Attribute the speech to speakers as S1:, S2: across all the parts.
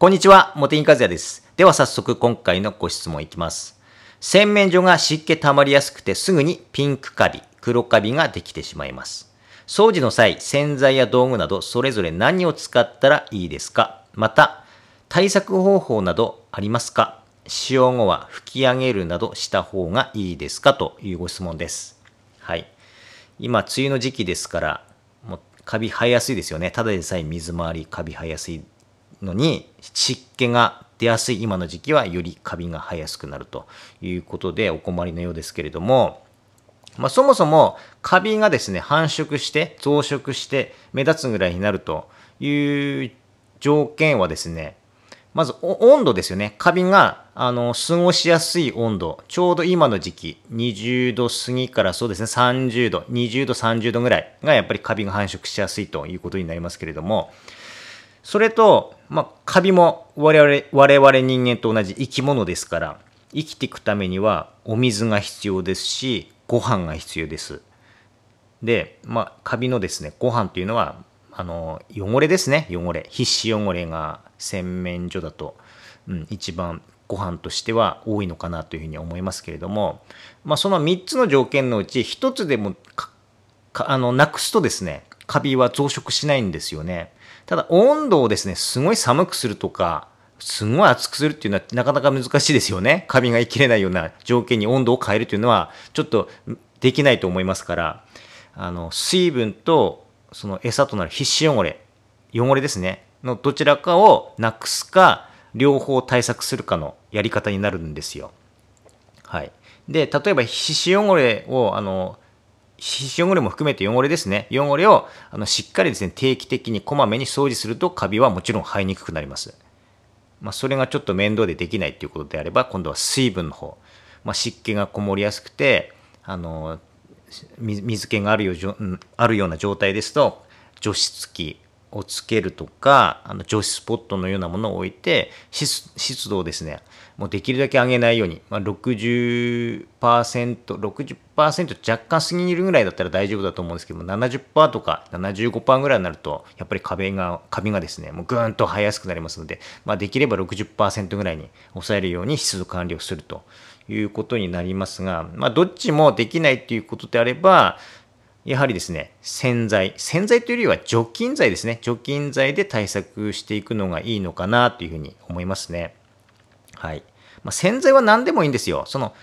S1: こんにちは、茂木和也です。では早速今回のご質問いきます。洗面所が湿気溜まりやすくてすぐにピンクカビ、黒カビができてしまいます。掃除の際、洗剤や道具などそれぞれ何を使ったらいいですか？また、対策方法などありますか？使用後は拭き上げるなどした方がいいですか？というご質問です。はい。今、梅雨の時期ですから、もうカビ生えやすいですよね。ただでさえ水回りカビ生えやすいのに、湿気が出やすい今の時期はよりカビが生えやすくなるということでお困りのようですけれども、まあ、そもそもカビがですね、繁殖して増殖して目立つぐらいになるという条件はですね、まず温度ですよね。カビがあの過ごしやすい温度、ちょうど今の時期、20度過ぎからそうですね、30度、20度、30度ぐらいがやっぱりカビが繁殖しやすいということになりますけれども、それと、まあ、カビも我々我々人間と同じ生き物ですから、生きていくためにはお水が必要ですし、ご飯が必要です。で、まあ、カビのですね、ご飯というのは、あの、汚れですね、汚れ。皮脂汚れが洗面所だと、うん、一番ご飯としては多いのかなというふうに思いますけれども、まあ、その3つの条件のうち1つでもあのなくすとですね、カビは増殖しないんですよね。ただ温度をですね、すごい寒くするとか、すごい熱くするっていうのはなかなか難しいですよね。カビが生きれないような条件に温度を変えるというのはちょっとできないと思いますから、あの水分とその餌となる皮脂汚れ、汚れですね、のどちらかをなくすか、両方対策するかのやり方になるんですよ。はい。で、例えば皮脂汚れを、あの、皮脂汚れも含めて汚れですね。汚れをあのしっかりですね、定期的にこまめに掃除するとカビはもちろん生えにくくなります。まあ、それがちょっと面倒でできないっていうことであれば、今度は水分の方。まあ、湿気がこもりやすくて、あの、水気があるよあるような状態ですと、除湿器をつけるとか、あの除湿ポットのようなものを置いて、湿度をですね、もうできるだけ上げないように、まあ、60%、60%若干過ぎるぐらいだったら大丈夫だと思うんですけども、70%とか75%ぐらいになると、やっぱり壁が、カビがですね、もうぐーんと生えやすくなりますので、まあ、できれば60%ぐらいに抑えるように湿度管理をするということになりますが、まあ、どっちもできないということであれば、やはりですね、洗剤。洗剤というよりは除菌剤ですね。除菌剤で対策していくのがいいのかなというふうに思いますね。はい。まあ、洗剤は何でもいいんですよ。その、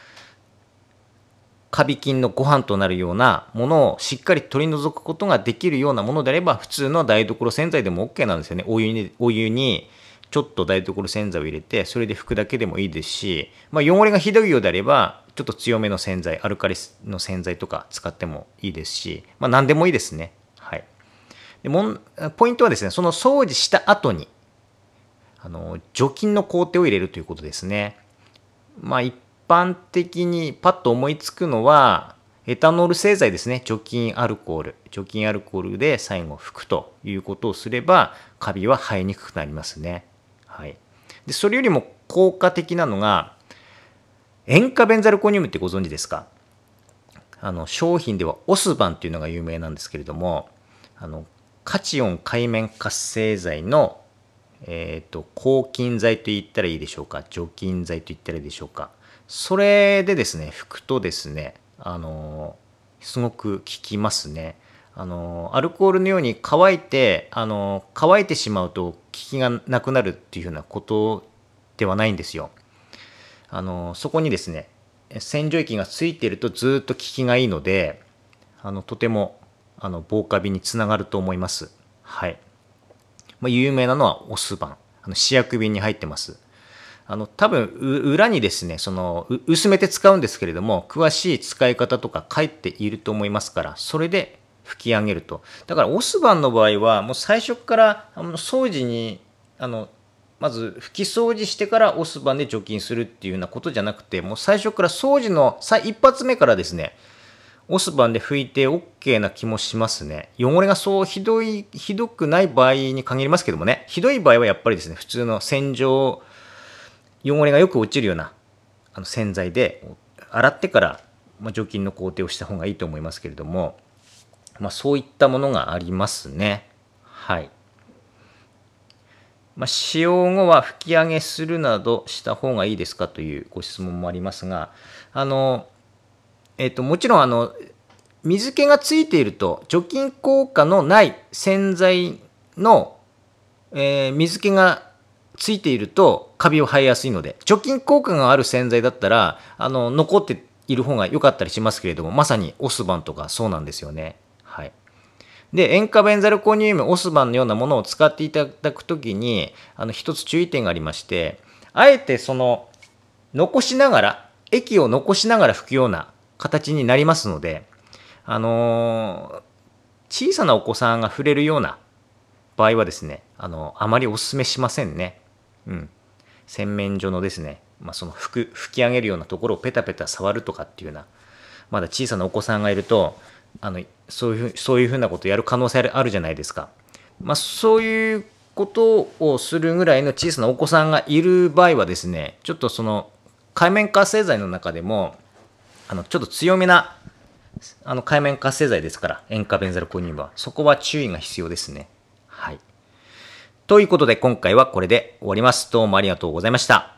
S1: カビ菌のご飯となるようなものをしっかり取り除くことができるようなものであれば、普通の台所洗剤でも OK なんですよね。お湯に、お湯にちょっと台所洗剤を入れて、それで拭くだけでもいいですし、まあ、汚れがひどいようであれば、ちょっと強めの洗剤、アルカリの洗剤とか使ってもいいですし、まあ、何でもいいですね。はい。でもポイントはですね、その掃除した後に、あの、除菌の工程を入れるということですね。まあ、一般的にパッと思いつくのは、エタノール製剤ですね。除菌アルコール。除菌アルコールで最後拭くということをすれば、カビは生えにくくなりますね。はい。で、それよりも効果的なのが、塩化ベンザルコニウムってご存知ですか？あの、商品ではオスバンっていうのが有名なんですけれども、あの、カチオン海面活性剤の、えっ、ー、と、抗菌剤と言ったらいいでしょうか？除菌剤と言ったらいいでしょうか？それでですね、拭くとですね、あの、すごく効きますね。あの、アルコールのように乾いて、あの、乾いてしまうと効きがなくなるっていうふうなことではないんですよ。あの、そこにですね、洗浄液がついているとずっと効きがいいので、あの、とても、あの、防カビにつながると思います。はい。まあ、有名なのはオスバン。あの、試薬瓶に入ってます。あの、多分、裏にですね、その、薄めて使うんですけれども、詳しい使い方とか書いていると思いますから、それで拭き上げると。だから、オスバンの場合は、もう最初から、あの、掃除に、あの、まず拭き掃除してからオスバンで除菌するっていうようなことじゃなくて、もう最初から掃除の一発目からですね、オスバンで拭いて OK な気もしますね。汚れがそうひどい、ひどくない場合に限りますけどもね、ひどい場合はやっぱりですね、普通の洗浄、汚れがよく落ちるようなあの洗剤で洗ってから、まあ、除菌の工程をした方がいいと思いますけれども、まあ、そういったものがありますね。はい。まあ、使用後は吹き上げするなどした方がいいですかというご質問もありますが、あの、えっ、と、もちろん、あの、水気がついていると、除菌効果のない洗剤の、えー、水気がついているとカビを生えやすいので、除菌効果がある洗剤だったら、あの、残っている方が良かったりしますけれども、まさにオスバンとかそうなんですよね。はい。で、塩化ベンザルコニウム、オスバンのようなものを使っていただくときに、あの、一つ注意点がありまして、あえてその、残しながら、液を残しながら拭くような形になりますので、あのー、小さなお子さんが触れるような場合はですね、あの、あまりお勧めしませんね。うん。洗面所のですね、まあ、その拭く、拭き上げるようなところをペタペタ触るとかっていうような、まだ小さなお子さんがいると、あのそういうそういうふうなことをやる可能性あるじゃないですか。まあ、そういうことをするぐらいの小さなお子さんがいる場合はですね、ちょっとその海面活性剤の中でも、あのちょっと強めなあの海面活性剤ですから、塩化ベンザルコニウムは、そこは注意が必要ですね。はい。ということで今回はこれで終わります。どうもありがとうございました。